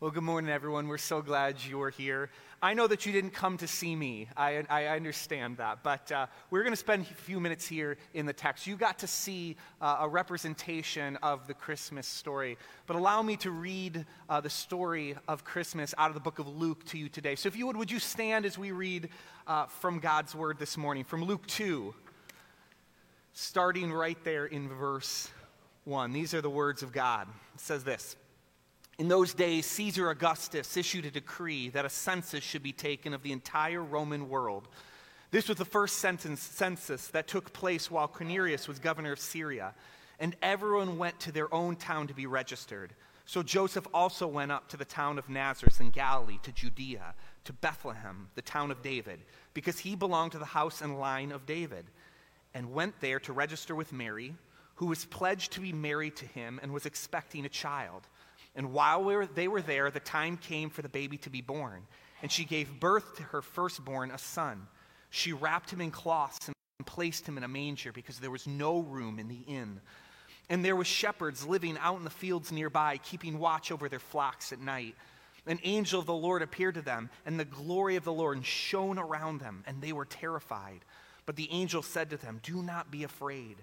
Well, good morning, everyone. We're so glad you're here. I know that you didn't come to see me. I, I understand that. But uh, we're going to spend a few minutes here in the text. You got to see uh, a representation of the Christmas story. But allow me to read uh, the story of Christmas out of the book of Luke to you today. So if you would, would you stand as we read uh, from God's word this morning, from Luke 2, starting right there in verse 1. These are the words of God. It says this. In those days, Caesar Augustus issued a decree that a census should be taken of the entire Roman world. This was the first census that took place while Quirinius was governor of Syria, and everyone went to their own town to be registered. So Joseph also went up to the town of Nazareth in Galilee, to Judea, to Bethlehem, the town of David, because he belonged to the house and line of David, and went there to register with Mary, who was pledged to be married to him and was expecting a child. And while we were, they were there, the time came for the baby to be born. And she gave birth to her firstborn, a son. She wrapped him in cloths and placed him in a manger because there was no room in the inn. And there were shepherds living out in the fields nearby, keeping watch over their flocks at night. An angel of the Lord appeared to them, and the glory of the Lord shone around them, and they were terrified. But the angel said to them, Do not be afraid.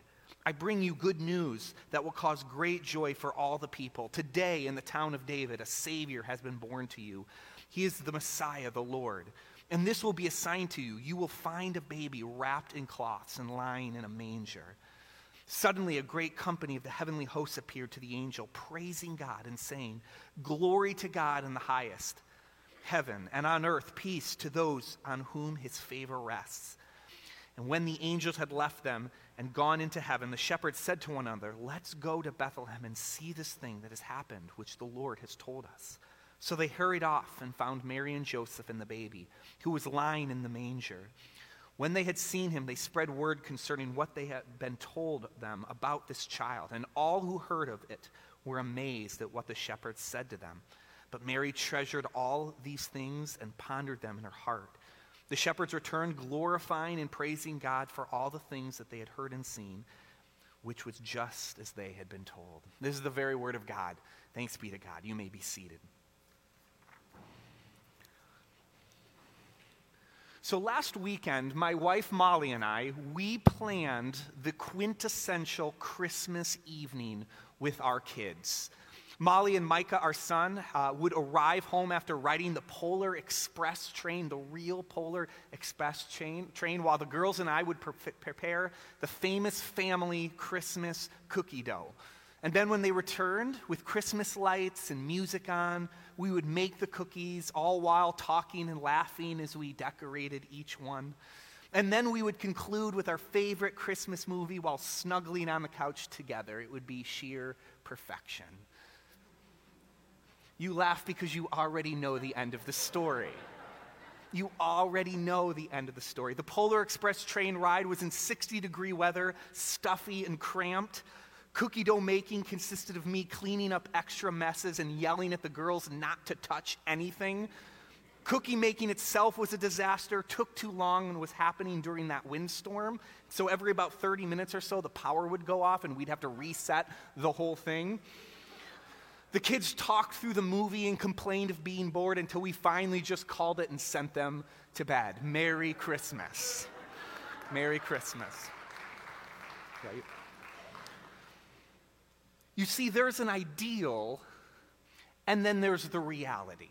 I bring you good news that will cause great joy for all the people. Today, in the town of David, a Savior has been born to you. He is the Messiah, the Lord. And this will be a sign to you. You will find a baby wrapped in cloths and lying in a manger. Suddenly, a great company of the heavenly hosts appeared to the angel, praising God and saying, Glory to God in the highest heaven, and on earth peace to those on whom his favor rests. And when the angels had left them, and gone into heaven, the shepherds said to one another, Let's go to Bethlehem and see this thing that has happened, which the Lord has told us. So they hurried off and found Mary and Joseph and the baby, who was lying in the manger. When they had seen him, they spread word concerning what they had been told them about this child, and all who heard of it were amazed at what the shepherds said to them. But Mary treasured all these things and pondered them in her heart. The shepherds returned, glorifying and praising God for all the things that they had heard and seen, which was just as they had been told. This is the very word of God. Thanks be to God. You may be seated. So last weekend, my wife Molly and I, we planned the quintessential Christmas evening with our kids. Molly and Micah, our son, uh, would arrive home after riding the Polar Express train, the real Polar Express train, train while the girls and I would pre- prepare the famous family Christmas cookie dough. And then when they returned with Christmas lights and music on, we would make the cookies, all while talking and laughing as we decorated each one. And then we would conclude with our favorite Christmas movie while snuggling on the couch together. It would be sheer perfection. You laugh because you already know the end of the story. You already know the end of the story. The Polar Express train ride was in 60 degree weather, stuffy and cramped. Cookie dough making consisted of me cleaning up extra messes and yelling at the girls not to touch anything. Cookie making itself was a disaster, took too long, and was happening during that windstorm. So every about 30 minutes or so, the power would go off and we'd have to reset the whole thing. The kids talked through the movie and complained of being bored until we finally just called it and sent them to bed. Merry Christmas. Merry Christmas. Right? You see, there's an ideal, and then there's the reality.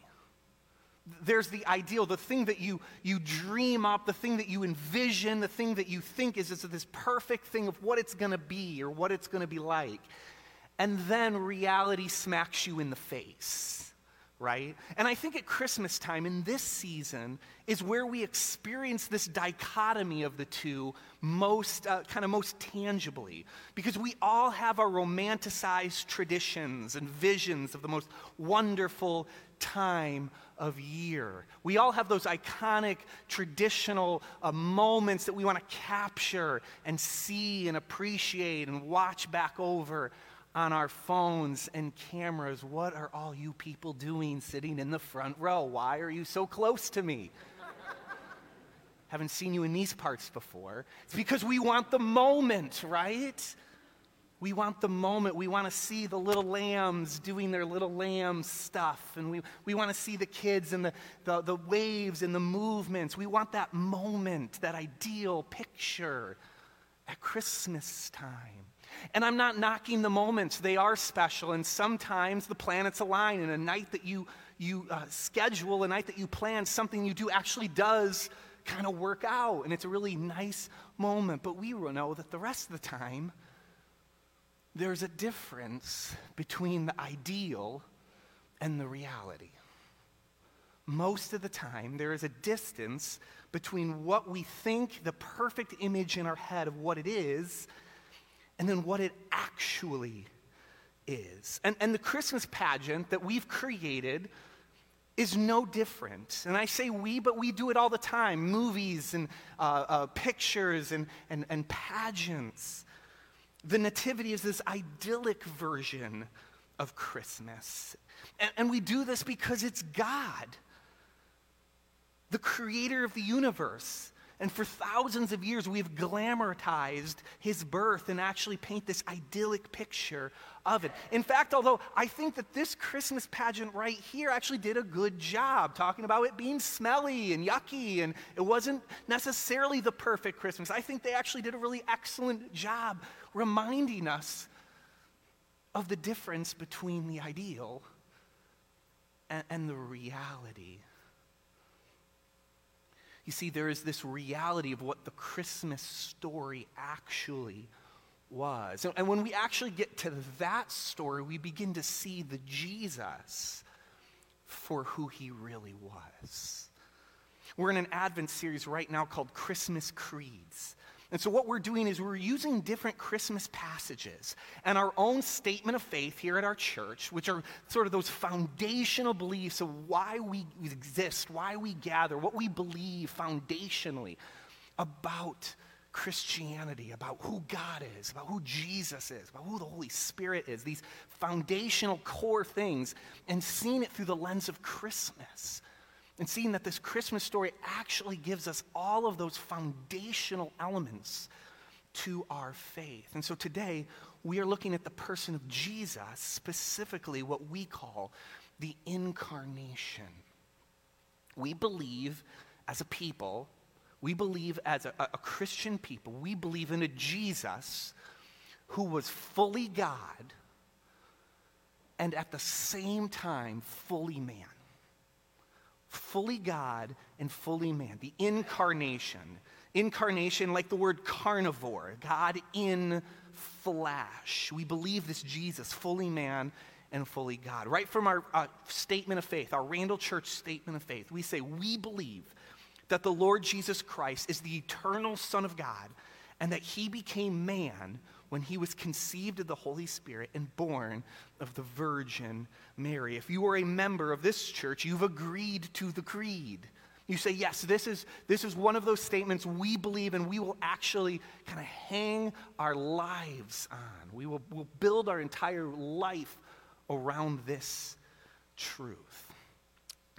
There's the ideal, the thing that you, you dream up, the thing that you envision, the thing that you think is, is this perfect thing of what it's going to be or what it's going to be like and then reality smacks you in the face, right? And I think at Christmas time, in this season, is where we experience this dichotomy of the two most, uh, kind of most tangibly. Because we all have our romanticized traditions and visions of the most wonderful time of year. We all have those iconic, traditional uh, moments that we want to capture and see and appreciate and watch back over on our phones and cameras. What are all you people doing sitting in the front row? Why are you so close to me? Haven't seen you in these parts before. It's because we want the moment, right? We want the moment. We want to see the little lambs doing their little lamb stuff. And we, we want to see the kids and the, the, the waves and the movements. We want that moment, that ideal picture at Christmas time. And I'm not knocking the moments, they are special. And sometimes the planets align, and a night that you, you uh, schedule, a night that you plan, something you do actually does kind of work out. And it's a really nice moment. But we know that the rest of the time, there's a difference between the ideal and the reality. Most of the time, there is a distance between what we think the perfect image in our head of what it is and then what it actually is. And, and the Christmas pageant that we've created is no different. And I say we, but we do it all the time movies and uh, uh, pictures and, and, and pageants. The Nativity is this idyllic version of Christmas. And, and we do this because it's God, the creator of the universe. And for thousands of years, we've glamorized his birth and actually paint this idyllic picture of it. In fact, although I think that this Christmas pageant right here actually did a good job talking about it being smelly and yucky, and it wasn't necessarily the perfect Christmas, I think they actually did a really excellent job reminding us of the difference between the ideal and, and the reality you see, there is this reality of what the Christmas story actually was. And when we actually get to that story, we begin to see the Jesus for who he really was. We're in an Advent series right now called Christmas Creeds. And so, what we're doing is we're using different Christmas passages and our own statement of faith here at our church, which are sort of those foundational beliefs of why we exist, why we gather, what we believe foundationally about Christianity, about who God is, about who Jesus is, about who the Holy Spirit is, these foundational core things, and seeing it through the lens of Christmas and seeing that this Christmas story actually gives us all of those foundational elements to our faith. And so today, we are looking at the person of Jesus, specifically what we call the incarnation. We believe as a people, we believe as a, a Christian people, we believe in a Jesus who was fully God and at the same time fully man fully God and fully man, the incarnation. Incarnation, like the word carnivore, God in flesh. We believe this Jesus, fully man and fully God. Right from our uh, statement of faith, our Randall Church statement of faith, we say, We believe that the Lord Jesus Christ is the eternal Son of God and that he became man when he was conceived of the Holy Spirit and born of the Virgin Mary. If you are a member of this church, you've agreed to the creed. You say, yes, this is, this is one of those statements we believe and we will actually kind of hang our lives on. We will we'll build our entire life around this truth.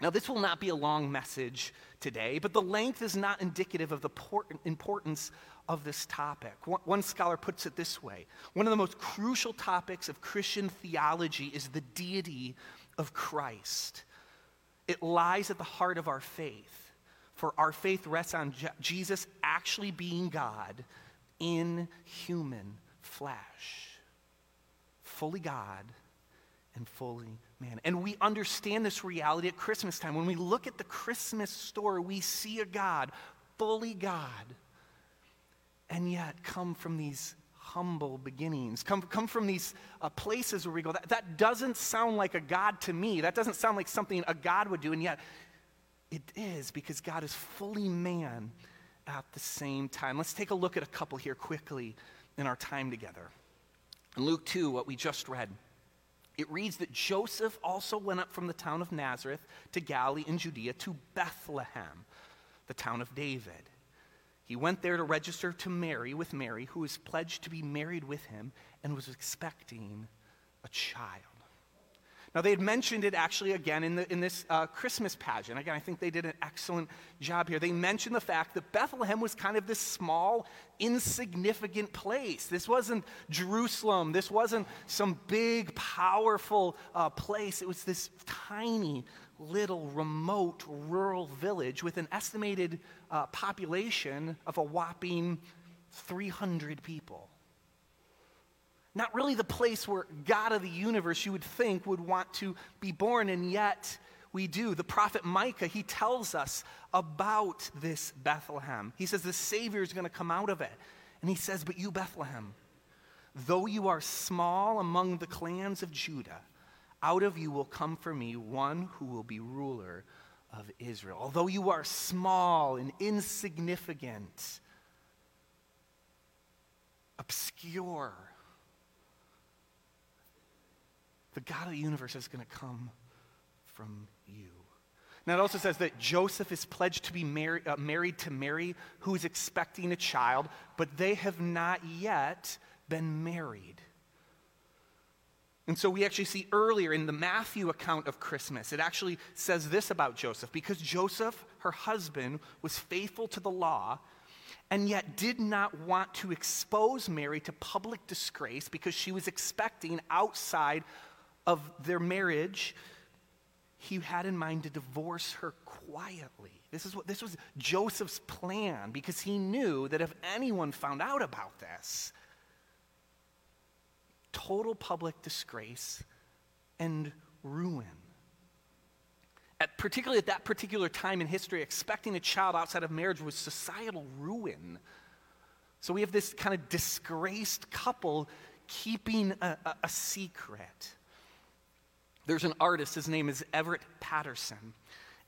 Now, this will not be a long message today, but the length is not indicative of the importance of this topic. One scholar puts it this way One of the most crucial topics of Christian theology is the deity of Christ. It lies at the heart of our faith, for our faith rests on Je- Jesus actually being God in human flesh, fully God and fully man. And we understand this reality at Christmas time. When we look at the Christmas story, we see a God, fully God and yet come from these humble beginnings, come, come from these uh, places where we go, that, that doesn't sound like a God to me. That doesn't sound like something a God would do, and yet it is because God is fully man at the same time. Let's take a look at a couple here quickly in our time together. In Luke 2, what we just read, it reads that Joseph also went up from the town of Nazareth to Galilee in Judea to Bethlehem, the town of David he went there to register to Mary with Mary, who was pledged to be married with him and was expecting a child. Now, they had mentioned it actually again in, the, in this uh, Christmas pageant. Again, I think they did an excellent job here. They mentioned the fact that Bethlehem was kind of this small, insignificant place. This wasn't Jerusalem, this wasn't some big, powerful uh, place. It was this tiny, little, remote, rural village with an estimated uh, population of a whopping 300 people not really the place where God of the universe you would think would want to be born, and yet we do. The prophet Micah, he tells us about this Bethlehem. He says the Savior is going to come out of it. And he says, But you, Bethlehem, though you are small among the clans of Judah, out of you will come for me one who will be ruler of Israel. Although you are small and insignificant, obscure, the God of the universe is going to come from you. Now, it also says that Joseph is pledged to be uh, married to Mary, who is expecting a child, but they have not yet been married. And so we actually see earlier in the Matthew account of Christmas, it actually says this about Joseph because Joseph, her husband, was faithful to the law and yet did not want to expose Mary to public disgrace because she was expecting outside of their marriage, he had in mind to divorce her quietly. This, is what, this was Joseph's plan because he knew that if anyone found out about this, total public disgrace and ruin. At, particularly at that particular time in history, expecting a child outside of marriage was societal ruin. So we have this kind of disgraced couple keeping a, a, a secret. There's an artist, his name is Everett Patterson.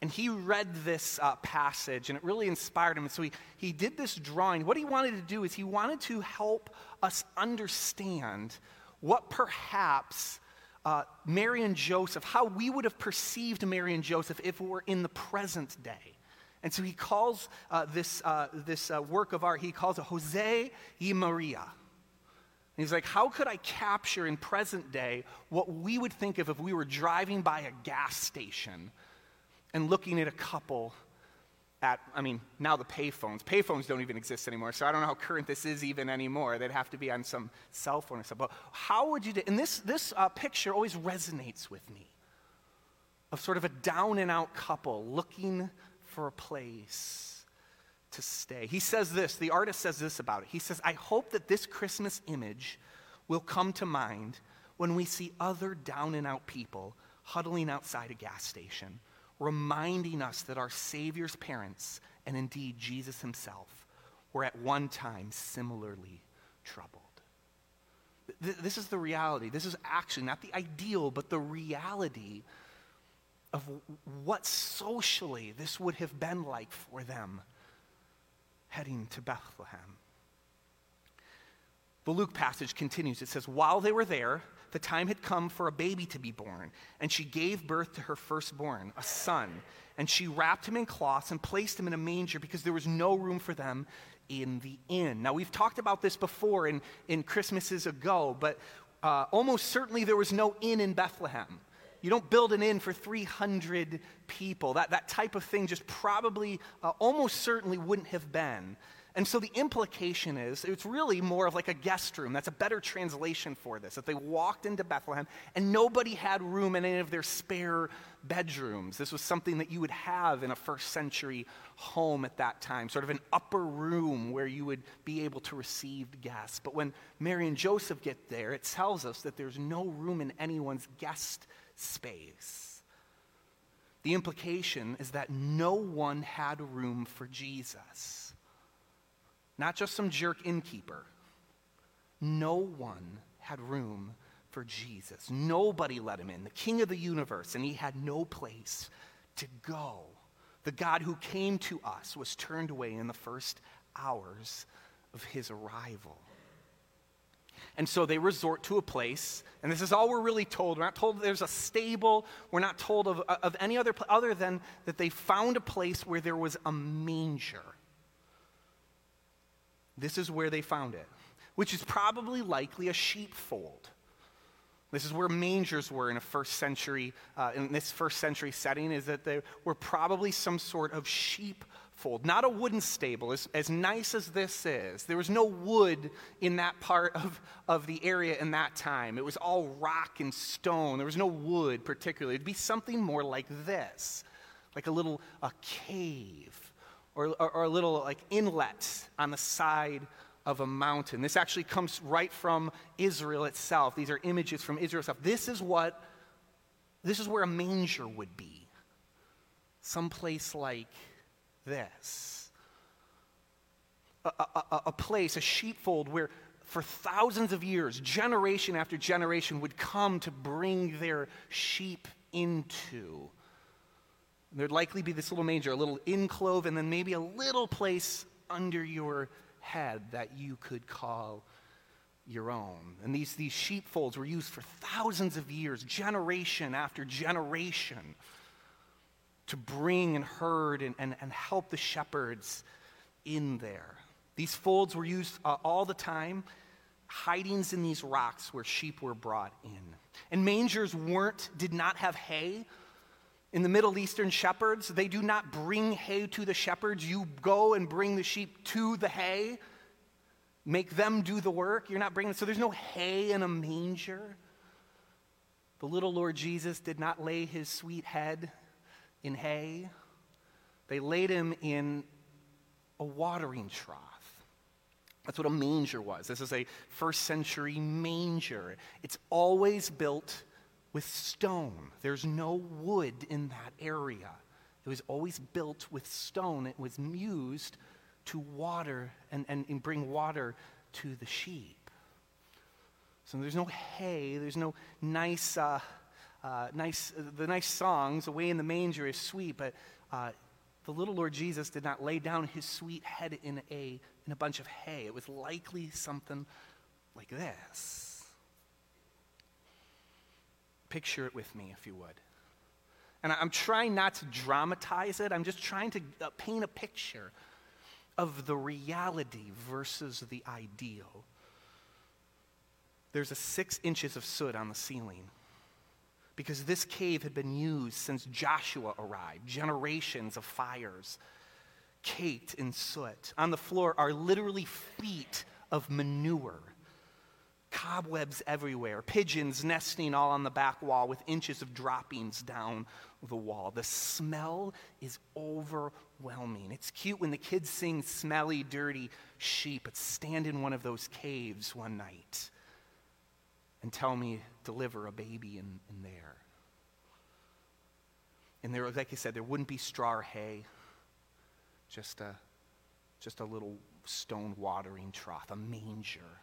And he read this uh, passage and it really inspired him. And so he, he did this drawing. What he wanted to do is he wanted to help us understand what perhaps uh, Mary and Joseph, how we would have perceived Mary and Joseph if it were in the present day. And so he calls uh, this, uh, this uh, work of art, he calls it Jose y Maria he's like, how could I capture in present day what we would think of if we were driving by a gas station and looking at a couple at, I mean, now the payphones. Payphones don't even exist anymore, so I don't know how current this is even anymore. They'd have to be on some cell phone or something. But how would you do? And this, this uh, picture always resonates with me of sort of a down and out couple looking for a place to stay. He says this, the artist says this about it. He says, I hope that this Christmas image will come to mind when we see other down and out people huddling outside a gas station, reminding us that our Savior's parents, and indeed Jesus himself, were at one time similarly troubled. This is the reality. This is actually not the ideal, but the reality of what socially this would have been like for them heading to Bethlehem. The Luke passage continues. It says, While they were there, the time had come for a baby to be born, and she gave birth to her firstborn, a son. And she wrapped him in cloths and placed him in a manger because there was no room for them in the inn. Now, we've talked about this before in, in Christmases ago, but uh, almost certainly there was no inn in Bethlehem. You don't build an inn for 300 people. That, that type of thing just probably, uh, almost certainly wouldn't have been. And so the implication is it's really more of like a guest room. That's a better translation for this. That they walked into Bethlehem and nobody had room in any of their spare bedrooms. This was something that you would have in a first century home at that time, sort of an upper room where you would be able to receive guests. But when Mary and Joseph get there, it tells us that there's no room in anyone's guest space. The implication is that no one had room for Jesus. Not just some jerk innkeeper. No one had room for Jesus. Nobody let him in, the king of the universe, and he had no place to go. The God who came to us was turned away in the first hours of his arrival. And so they resort to a place, and this is all we're really told. We're not told there's a stable. We're not told of, of any other other than that they found a place where there was a manger. This is where they found it, which is probably likely a sheepfold. This is where mangers were in a first century, uh, in this first century setting, is that they were probably some sort of sheepfold, not a wooden stable. As, as nice as this is, there was no wood in that part of, of the area in that time. It was all rock and stone. There was no wood particularly. It'd be something more like this, like a little a cave or, or, or a little like inlet on the side of a mountain. This actually comes right from Israel itself. These are images from Israel itself. This is what, this is where a manger would be. Someplace like this. A, a, a place, a sheepfold where for thousands of years, generation after generation would come to bring their sheep into. There'd likely be this little manger, a little inclove, and then maybe a little place under your head that you could call your own. And these, these sheepfolds were used for thousands of years, generation after generation, to bring and herd and, and, and help the shepherds in there. These folds were used uh, all the time, hidings in these rocks where sheep were brought in. And mangers weren't, did not have hay. In the Middle Eastern shepherds, they do not bring hay to the shepherds. You go and bring the sheep to the hay, make them do the work. You're not bringing, so there's no hay in a manger. The little Lord Jesus did not lay his sweet head in hay, they laid him in a watering trough. That's what a manger was. This is a first century manger. It's always built with stone. There's no wood in that area. It was always built with stone. It was used to water and, and, and bring water to the sheep. So there's no hay, there's no nice, uh, uh, nice, the nice songs, away in the manger is sweet, but uh, the little Lord Jesus did not lay down his sweet head in a, in a bunch of hay. It was likely something like this. Picture it with me, if you would. And I'm trying not to dramatize it, I'm just trying to uh, paint a picture of the reality versus the ideal. There's a six inches of soot on the ceiling because this cave had been used since Joshua arrived, generations of fires caked in soot. On the floor are literally feet of manure cobwebs everywhere, pigeons nesting all on the back wall with inches of droppings down the wall. The smell is overwhelming. It's cute when the kids sing smelly, dirty sheep, but stand in one of those caves one night and tell me, deliver a baby in, in there. And there, like I said, there wouldn't be straw or hay, just a, just a little stone watering trough, a manger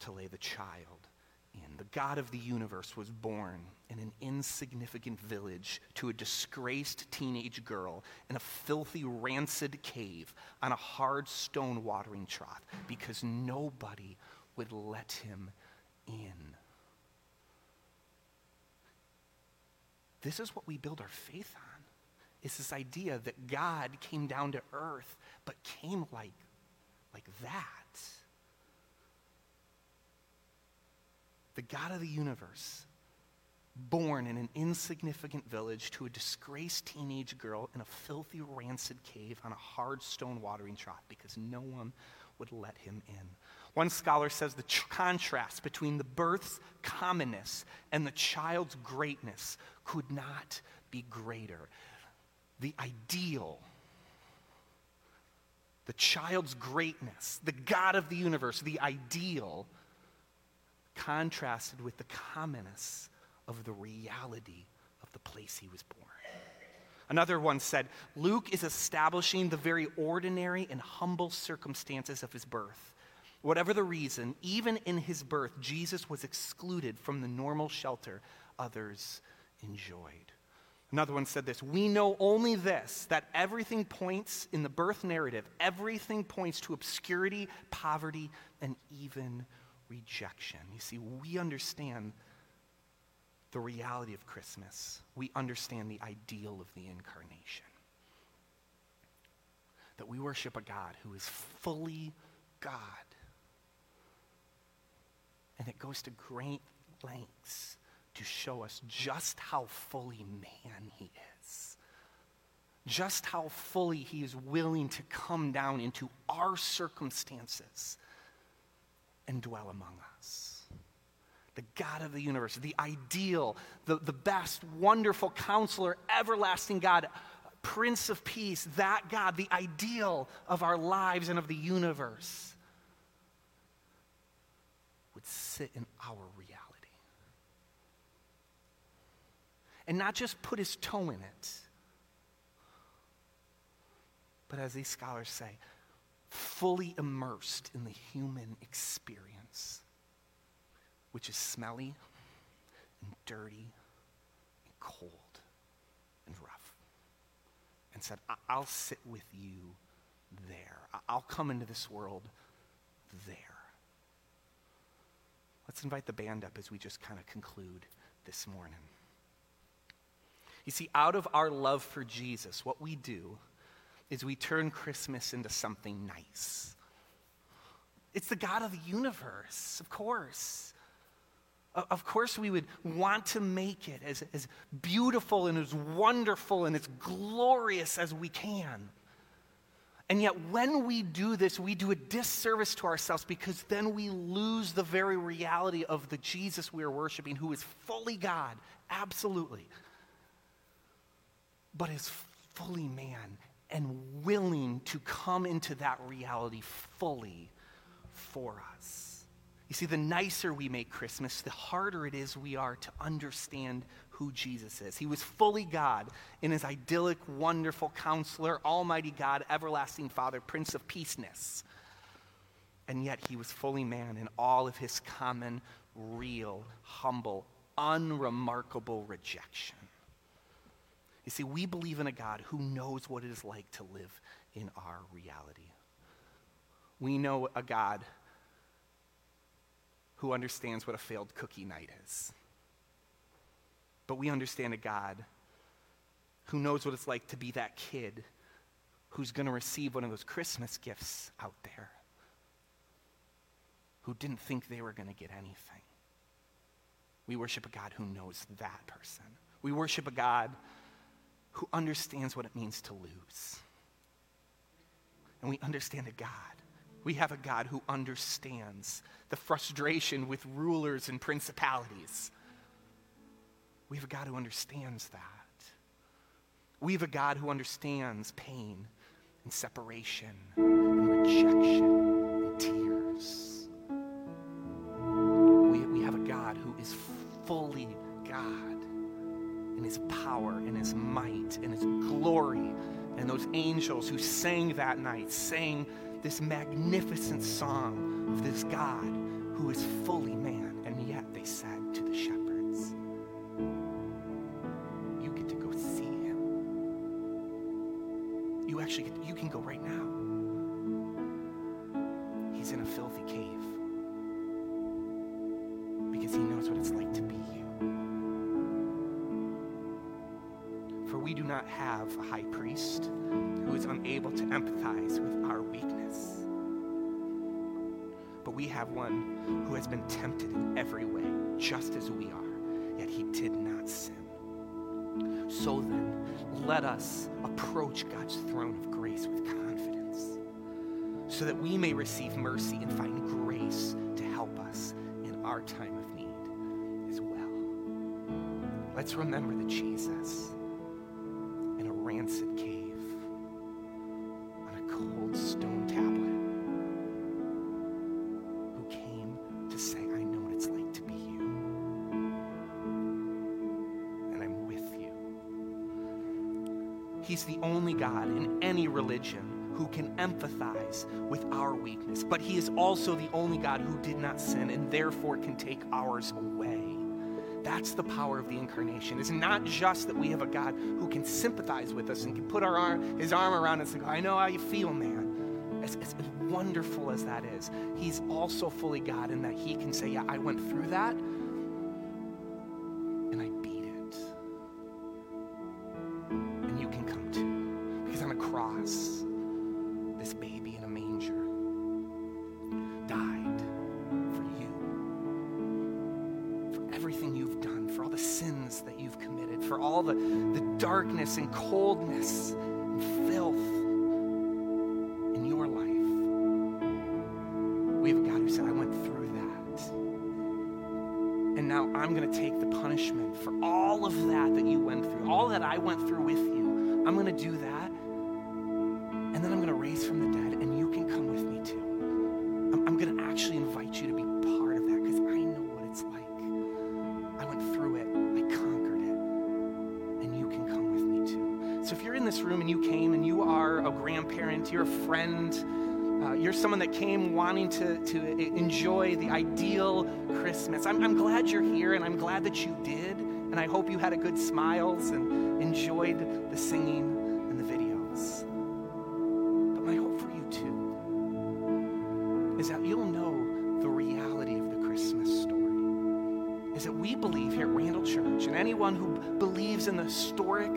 to lay the child in. The God of the universe was born in an insignificant village to a disgraced teenage girl in a filthy, rancid cave on a hard stone watering trough because nobody would let him in. This is what we build our faith on. It's this idea that God came down to earth, but came like, like that. The God of the universe, born in an insignificant village to a disgraced teenage girl in a filthy, rancid cave on a hard stone watering trough because no one would let him in. One scholar says the tr- contrast between the birth's commonness and the child's greatness could not be greater. The ideal, the child's greatness, the God of the universe, the ideal contrasted with the commonness of the reality of the place he was born. Another one said, Luke is establishing the very ordinary and humble circumstances of his birth. Whatever the reason, even in his birth, Jesus was excluded from the normal shelter others enjoyed. Another one said this We know only this, that everything points in the birth narrative, everything points to obscurity, poverty, and even rejection. You see, we understand the reality of Christmas, we understand the ideal of the incarnation. That we worship a God who is fully God. And it goes to great lengths to show us just how fully man he is. Just how fully he is willing to come down into our circumstances and dwell among us. The God of the universe, the ideal, the, the best, wonderful counselor, everlasting God, Prince of Peace, that God, the ideal of our lives and of the universe, would sit in our reality. And not just put his toe in it, but as these scholars say, fully immersed in the human experience, which is smelly and dirty and cold and rough, and said, I'll sit with you there. I'll come into this world there. Let's invite the band up as we just kind of conclude this morning. You see, out of our love for Jesus, what we do is we turn Christmas into something nice. It's the God of the universe, of course. Of course, we would want to make it as, as beautiful and as wonderful and as glorious as we can. And yet, when we do this, we do a disservice to ourselves because then we lose the very reality of the Jesus we are worshiping, who is fully God, absolutely, but is fully man and willing to come into that reality fully for us. You see, the nicer we make Christmas, the harder it is we are to understand who Jesus is. He was fully God in his idyllic, wonderful counselor, Almighty God, everlasting Father, Prince of Peaceness. And yet he was fully man in all of his common, real, humble, unremarkable rejection. You see, we believe in a God who knows what it is like to live in our reality. We know a God who understands what a failed cookie night is. But we understand a God who knows what it's like to be that kid who's going to receive one of those Christmas gifts out there, who didn't think they were going to get anything. We worship a God who knows that person. We worship a God who understands what it means to lose. And we understand a God. We have a God who understands the frustration with rulers and principalities. We have a God who understands that. We have a God who understands pain and separation and rejection his power, and his might, and his glory. And those angels who sang that night sang this magnificent song of this God who is fully man. And yet they said to the shepherds, have one who has been tempted in every way, just as we are, yet he did not sin. So then, let us approach God's throne of grace with confidence, so that we may receive mercy and find grace to help us in our time of need as well. Let's remember that Jesus He's the only God in any religion who can empathize with our weakness, but He is also the only God who did not sin and therefore can take ours away. That's the power of the incarnation. It's not just that we have a God who can sympathize with us and can put arm, his arm around us and go, I know how you feel, man. As, as, as wonderful as that is, he's also fully God in that he can say, Yeah, I went through that all the, the darkness and coldness I'm, I'm glad you're here and I'm glad that you did. And I hope you had a good smiles and enjoyed the singing and the videos. But my hope for you too is that you'll know the reality of the Christmas story. Is that we believe here at Randall Church, and anyone who believes in the historic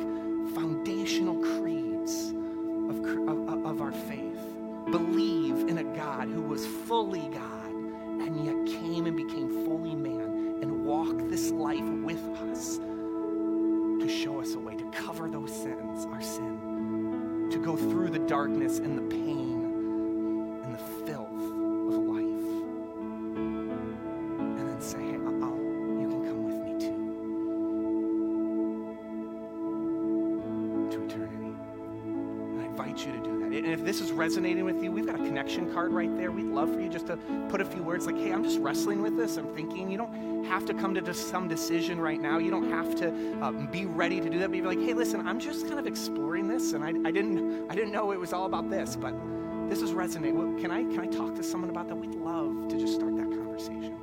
card right there. We'd love for you just to put a few words like, hey, I'm just wrestling with this. I'm thinking. You don't have to come to some decision right now. You don't have to um, be ready to do that. But you're like, hey, listen, I'm just kind of exploring this, and I, I didn't, I didn't know it was all about this, but this is resonating. Can I, can I talk to someone about that? We'd love to just start that conversation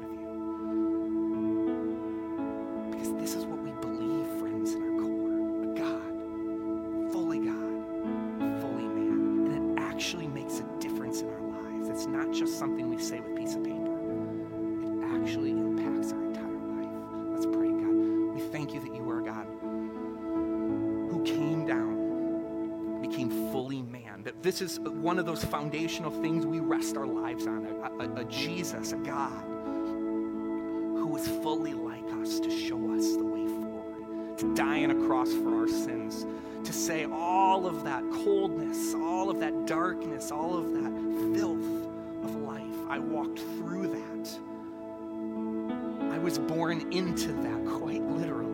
one of those foundational things we rest our lives on a, a, a Jesus, a God who is fully like us to show us the way forward, to die on a cross for our sins, to say all of that coldness, all of that darkness, all of that filth of life. I walked through that. I was born into that quite literally.